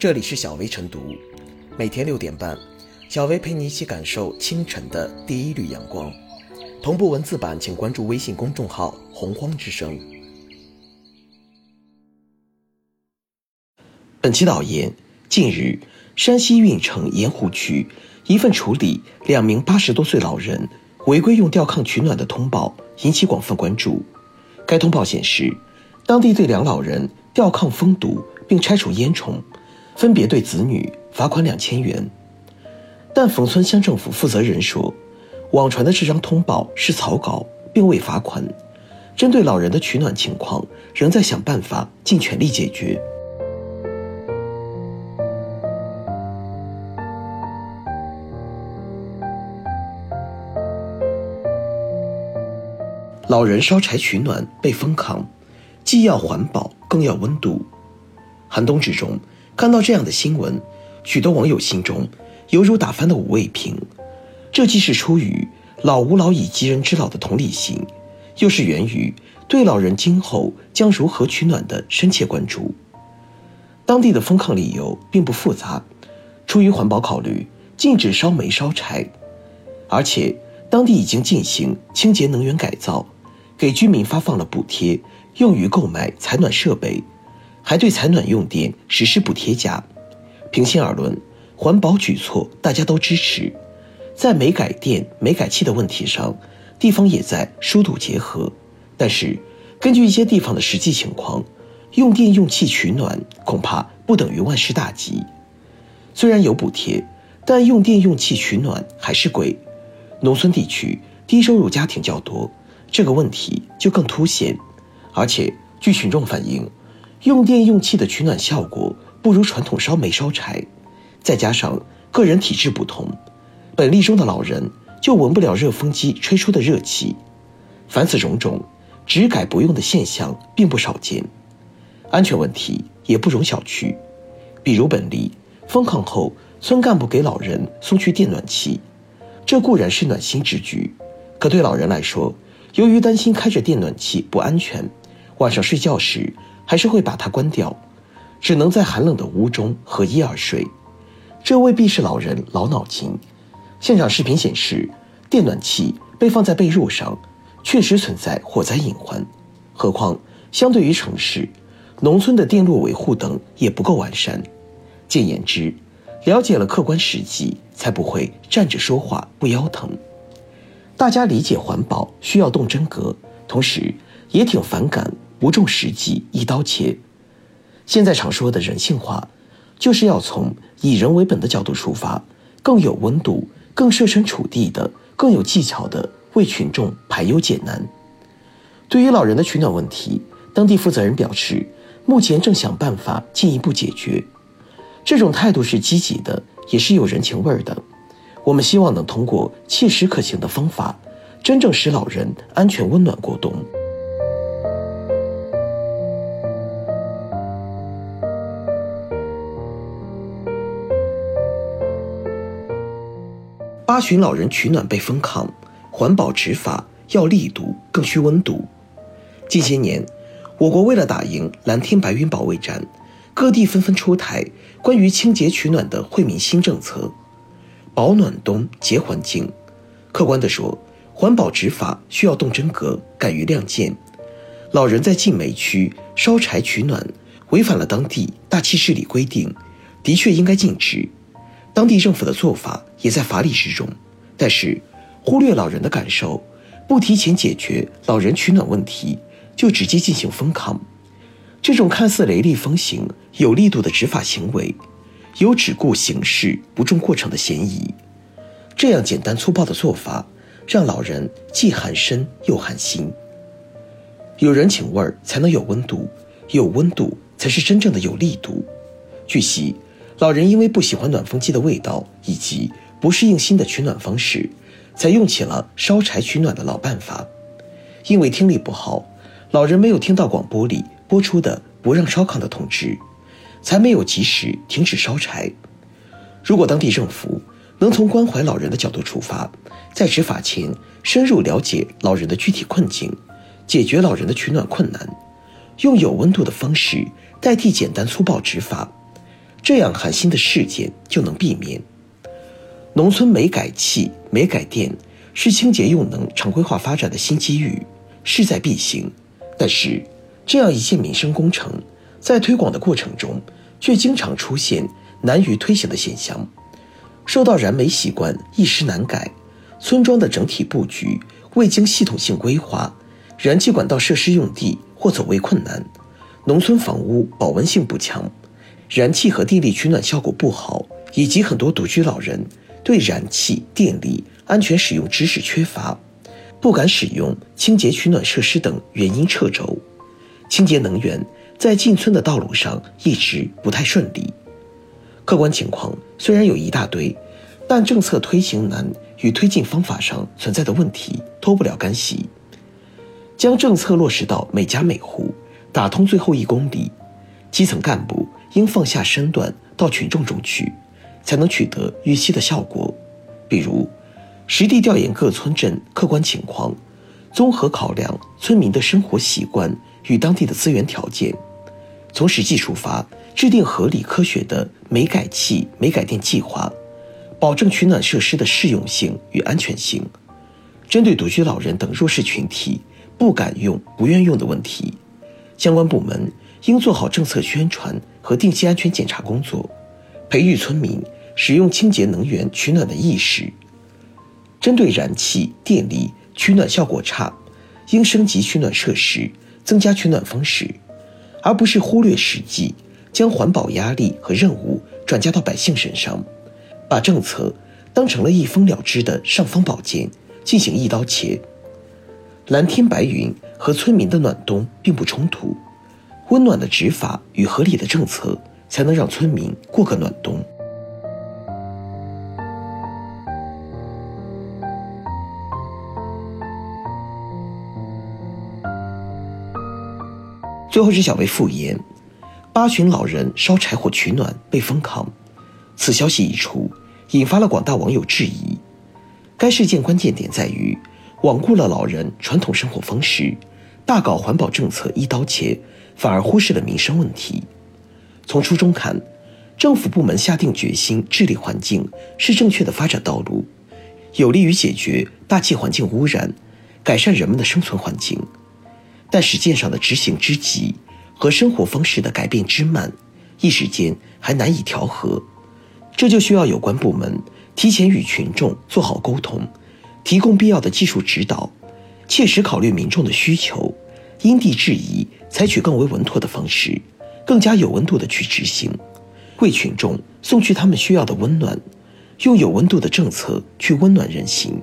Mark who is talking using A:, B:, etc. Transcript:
A: 这里是小薇晨读，每天六点半，小薇陪你一起感受清晨的第一缕阳光。同步文字版，请关注微信公众号“洪荒之声”。本期导言：近日，山西运城盐湖区一份处理两名八十多岁老人违规用吊炕取暖的通报引起广泛关注。该通报显示，当地对两老人吊炕封堵并拆除烟囱。分别对子女罚款两千元，但冯村乡政府负责人说，网传的这张通报是草稿，并未罚款。针对老人的取暖情况，仍在想办法尽全力解决。老人烧柴取暖被封扛，既要环保，更要温度。寒冬之中。看到这样的新闻，许多网友心中犹如打翻的五味瓶。这既是出于“老吾老以及人之老”的同理心，又是源于对老人今后将如何取暖的深切关注。当地的封炕理由并不复杂，出于环保考虑，禁止烧煤烧柴，而且当地已经进行清洁能源改造，给居民发放了补贴，用于购买采暖设备。还对采暖用电实施补贴价。平心而论，环保举措大家都支持，在煤改电、煤改气的问题上，地方也在疏堵结合。但是，根据一些地方的实际情况，用电用气取暖恐怕不等于万事大吉。虽然有补贴，但用电用气取暖还是贵。农村地区低收入家庭较多，这个问题就更凸显。而且，据群众反映。用电用气的取暖效果不如传统烧煤烧柴，再加上个人体质不同，本例中的老人就闻不了热风机吹出的热气。凡此种种，只改不用的现象并不少见。安全问题也不容小觑，比如本例封炕后，村干部给老人送去电暖器，这固然是暖心之举，可对老人来说，由于担心开着电暖器不安全，晚上睡觉时。还是会把它关掉，只能在寒冷的屋中和衣而睡，这未必是老人老脑筋。现场视频显示，电暖器被放在被褥上，确实存在火灾隐患。何况相对于城市，农村的电路维护等也不够完善。简言之，了解了客观实际，才不会站着说话不腰疼。大家理解环保需要动真格，同时也挺反感。不重实际，一刀切。现在常说的人性化，就是要从以人为本的角度出发，更有温度、更设身处地的、更有技巧的为群众排忧解难。对于老人的取暖问题，当地负责人表示，目前正想办法进一步解决。这种态度是积极的，也是有人情味儿的。我们希望能通过切实可行的方法，真正使老人安全温暖过冬。八旬老人取暖被封抗，环保执法要力度，更需温度。近些年，我国为了打赢蓝天白云保卫战，各地纷纷出台关于清洁取暖的惠民新政策，保暖冬洁环境。客观地说，环保执法需要动真格，敢于亮剑。老人在禁煤区烧柴取暖，违反了当地大气治理规定，的确应该禁止。当地政府的做法也在法理之中，但是忽略老人的感受，不提前解决老人取暖问题，就直接进行封炕，这种看似雷厉风行、有力度的执法行为，有只顾形式不重过程的嫌疑。这样简单粗暴的做法，让老人既寒身又寒心。有人情味儿才能有温度，有温度才是真正的有力度。据悉。老人因为不喜欢暖风机的味道，以及不适应新的取暖方式，才用起了烧柴取暖的老办法。因为听力不好，老人没有听到广播里播出的不让烧炕的通知，才没有及时停止烧柴。如果当地政府能从关怀老人的角度出发，在执法前深入了解老人的具体困境，解决老人的取暖困难，用有温度的方式代替简单粗暴执法。这样寒心的事件就能避免。农村煤改气、煤改电是清洁用能常规化发展的新机遇，势在必行。但是，这样一件民生工程，在推广的过程中，却经常出现难于推行的现象，受到燃煤习惯一时难改，村庄的整体布局未经系统性规划，燃气管道设施用地或走位困难，农村房屋保温性不强，燃气和电力取暖效果不好，以及很多独居老人。对燃气、电力安全使用知识缺乏，不敢使用清洁取暖设施等原因掣肘，清洁能源在进村的道路上一直不太顺利。客观情况虽然有一大堆，但政策推行难与推进方法上存在的问题脱不了干系。将政策落实到每家每户，打通最后一公里，基层干部应放下身段到群众中去。才能取得预期的效果，比如实地调研各村镇客观情况，综合考量村民的生活习惯与当地的资源条件，从实际出发制定合理科学的煤改气、煤改电计划，保证取暖设施的适用性与安全性。针对独居老人等弱势群体不敢用、不愿用的问题，相关部门应做好政策宣传和定期安全检查工作。培育村民使用清洁能源取暖的意识，针对燃气、电力取暖效果差，应升级取暖设施，增加取暖方式，而不是忽略实际，将环保压力和任务转嫁到百姓身上，把政策当成了一封了之的尚方宝剑进行一刀切。蓝天白云和村民的暖冬并不冲突，温暖的执法与合理的政策。才能让村民过个暖冬。最后是小薇复言，八旬老人烧柴火取暖被封抗，此消息一出，引发了广大网友质疑。该事件关键点在于罔顾了老人传统生活方式，大搞环保政策一刀切，反而忽视了民生问题。从初中看，政府部门下定决心治理环境是正确的发展道路，有利于解决大气环境污染，改善人们的生存环境。但实践上的执行之急和生活方式的改变之慢，一时间还难以调和。这就需要有关部门提前与群众做好沟通，提供必要的技术指导，切实考虑民众的需求，因地制宜，采取更为稳妥的方式。更加有温度的去执行，为群众送去他们需要的温暖，用有温度的政策去温暖人心。